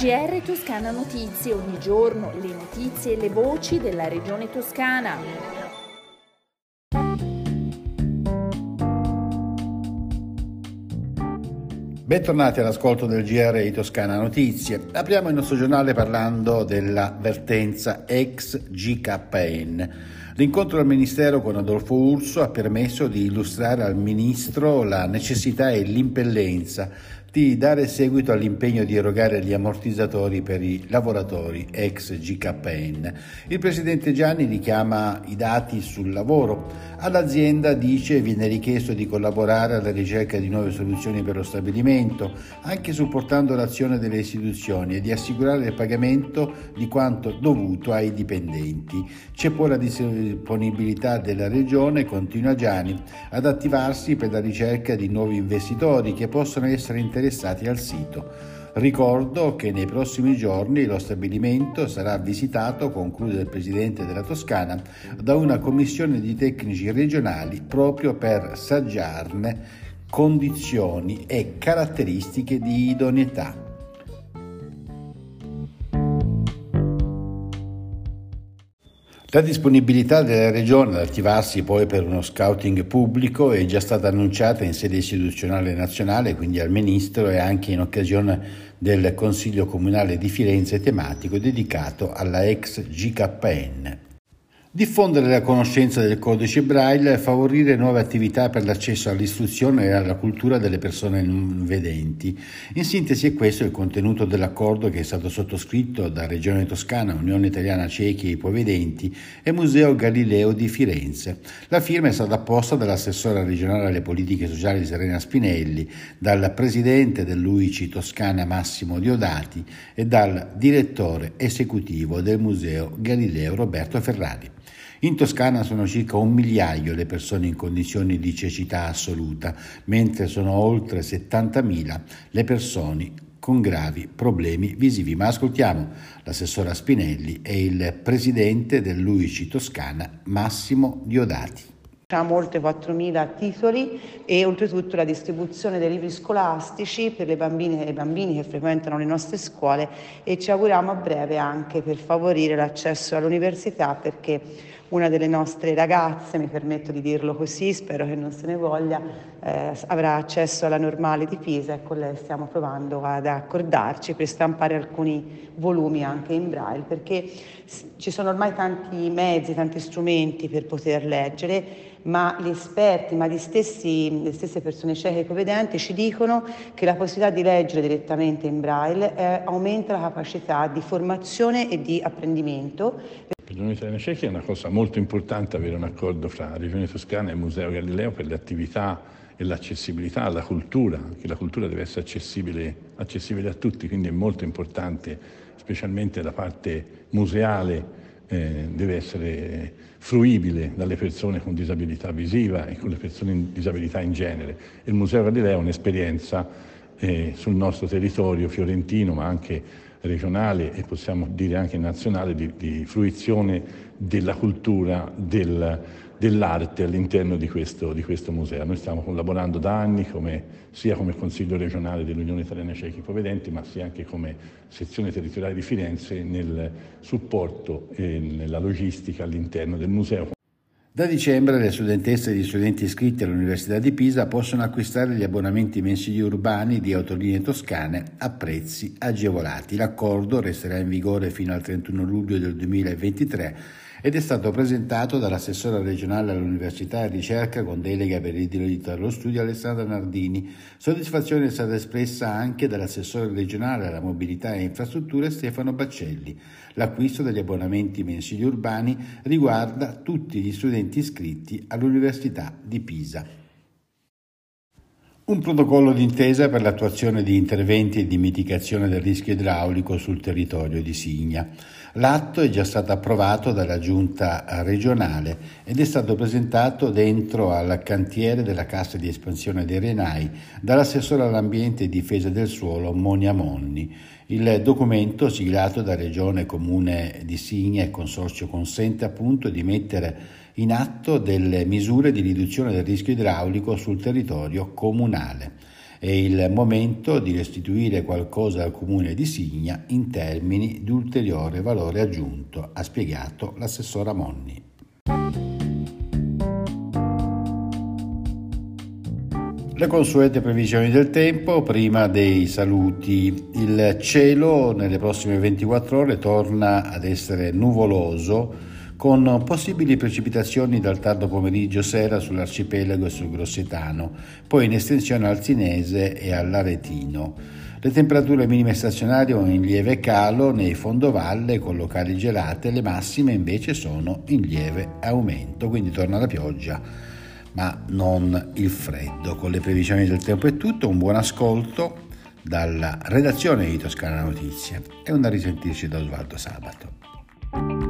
GR Toscana Notizie, ogni giorno le notizie e le voci della regione toscana. Bentornati all'ascolto del GR Toscana Notizie. Apriamo il nostro giornale parlando dell'avvertenza ex GKN. L'incontro al Ministero con Adolfo Urso ha permesso di illustrare al Ministro la necessità e l'impellenza di dare seguito all'impegno di erogare gli ammortizzatori per i lavoratori ex GKN. Il presidente Gianni richiama i dati sul lavoro. All'azienda dice viene richiesto di collaborare alla ricerca di nuove soluzioni per lo stabilimento, anche supportando l'azione delle istituzioni e di assicurare il pagamento di quanto dovuto ai dipendenti. C'è poi la disponibilità della regione, continua Gianni, ad attivarsi per la ricerca di nuovi investitori che possono essere interessati interessati al sito. Ricordo che nei prossimi giorni lo stabilimento sarà visitato, conclude il Presidente della Toscana, da una commissione di tecnici regionali proprio per saggiarne condizioni e caratteristiche di idoneità. La disponibilità della Regione ad attivarsi poi per uno scouting pubblico è già stata annunciata in sede istituzionale nazionale, quindi al Ministro e anche in occasione del Consiglio Comunale di Firenze tematico dedicato alla ex GKN. Diffondere la conoscenza del codice Braille e favorire nuove attività per l'accesso all'istruzione e alla cultura delle persone non vedenti. In sintesi è questo il contenuto dell'accordo che è stato sottoscritto da Regione Toscana, Unione Italiana Ciechi e Ipovedenti e Museo Galileo di Firenze. La firma è stata apposta dall'assessora regionale alle politiche sociali Serena Spinelli, dal presidente dell'UICI Toscana Massimo Diodati e dal direttore esecutivo del Museo Galileo Roberto Ferrari. In Toscana sono circa un migliaio le persone in condizioni di cecità assoluta, mentre sono oltre 70.000 le persone con gravi problemi visivi. Ma ascoltiamo l'assessora Spinelli e il presidente dell'UICI Toscana Massimo Diodati. Facciamo oltre 4.000 titoli e oltretutto la distribuzione dei libri scolastici per le bambine e i bambini che frequentano le nostre scuole e ci auguriamo a breve anche per favorire l'accesso all'università perché una delle nostre ragazze, mi permetto di dirlo così, spero che non se ne voglia, eh, avrà accesso alla normale di Pisa e con lei stiamo provando ad accordarci per stampare alcuni volumi anche in braille perché ci sono ormai tanti mezzi, tanti strumenti per poter leggere ma gli esperti, ma stessi, le stesse persone cieche e ipovedenti ci dicono che la possibilità di leggere direttamente in braille eh, aumenta la capacità di formazione e di apprendimento. Per l'Unione Italiana Ciechi è una cosa molto importante avere un accordo fra Regione Toscana e Museo Galileo per le attività e l'accessibilità alla cultura, che la cultura deve essere accessibile, accessibile a tutti, quindi è molto importante, specialmente la parte museale, eh, deve essere fruibile dalle persone con disabilità visiva e con le persone con disabilità in genere. Il Museo Galileo è un'esperienza eh, sul nostro territorio fiorentino, ma anche regionale e possiamo dire anche nazionale di, di fruizione della cultura, del, dell'arte all'interno di questo, di questo, museo. Noi stiamo collaborando da anni come, sia come Consiglio regionale dell'Unione Italiana Ciechi Ipovedenti, ma sia anche come sezione territoriale di Firenze nel supporto e nella logistica all'interno del museo. Da dicembre le studentesse e gli studenti iscritti all'Università di Pisa possono acquistare gli abbonamenti mensili urbani di autolinee toscane a prezzi agevolati. L'accordo resterà in vigore fino al 31 luglio del 2023 ed è stato presentato dall'assessora regionale all'Università e Ricerca con delega per il diritto allo studio Alessandra Nardini. Soddisfazione è stata espressa anche dall'assessore regionale alla mobilità e infrastrutture Stefano Baccelli. L'acquisto degli abbonamenti mensili urbani riguarda tutti gli studenti iscritti all'Università di Pisa. Un protocollo d'intesa per l'attuazione di interventi di mitigazione del rischio idraulico sul territorio di Signa. L'atto è già stato approvato dalla giunta regionale ed è stato presentato dentro al cantiere della Cassa di espansione dei Renai dall'assessore all'ambiente e difesa del suolo Monia Monni. Il documento, siglato da Regione Comune di Signa e Consorzio, consente appunto di mettere in atto delle misure di riduzione del rischio idraulico sul territorio comunale. È il momento di restituire qualcosa al comune di Signa in termini di ulteriore valore aggiunto, ha spiegato l'assessora Monni. Le consuete previsioni del tempo, prima dei saluti. Il cielo nelle prossime 24 ore torna ad essere nuvoloso con possibili precipitazioni dal tardo pomeriggio sera sull'arcipelago e sul Grossetano, poi in estensione al Sinese e all'Aretino. Le temperature minime stazionarie sono in lieve calo nei fondovalle con locali gelate, le massime invece sono in lieve aumento, quindi torna la pioggia ma non il freddo. Con le previsioni del tempo è tutto, un buon ascolto dalla redazione di Toscana Notizie e un a risentirci da Osvaldo Sabato.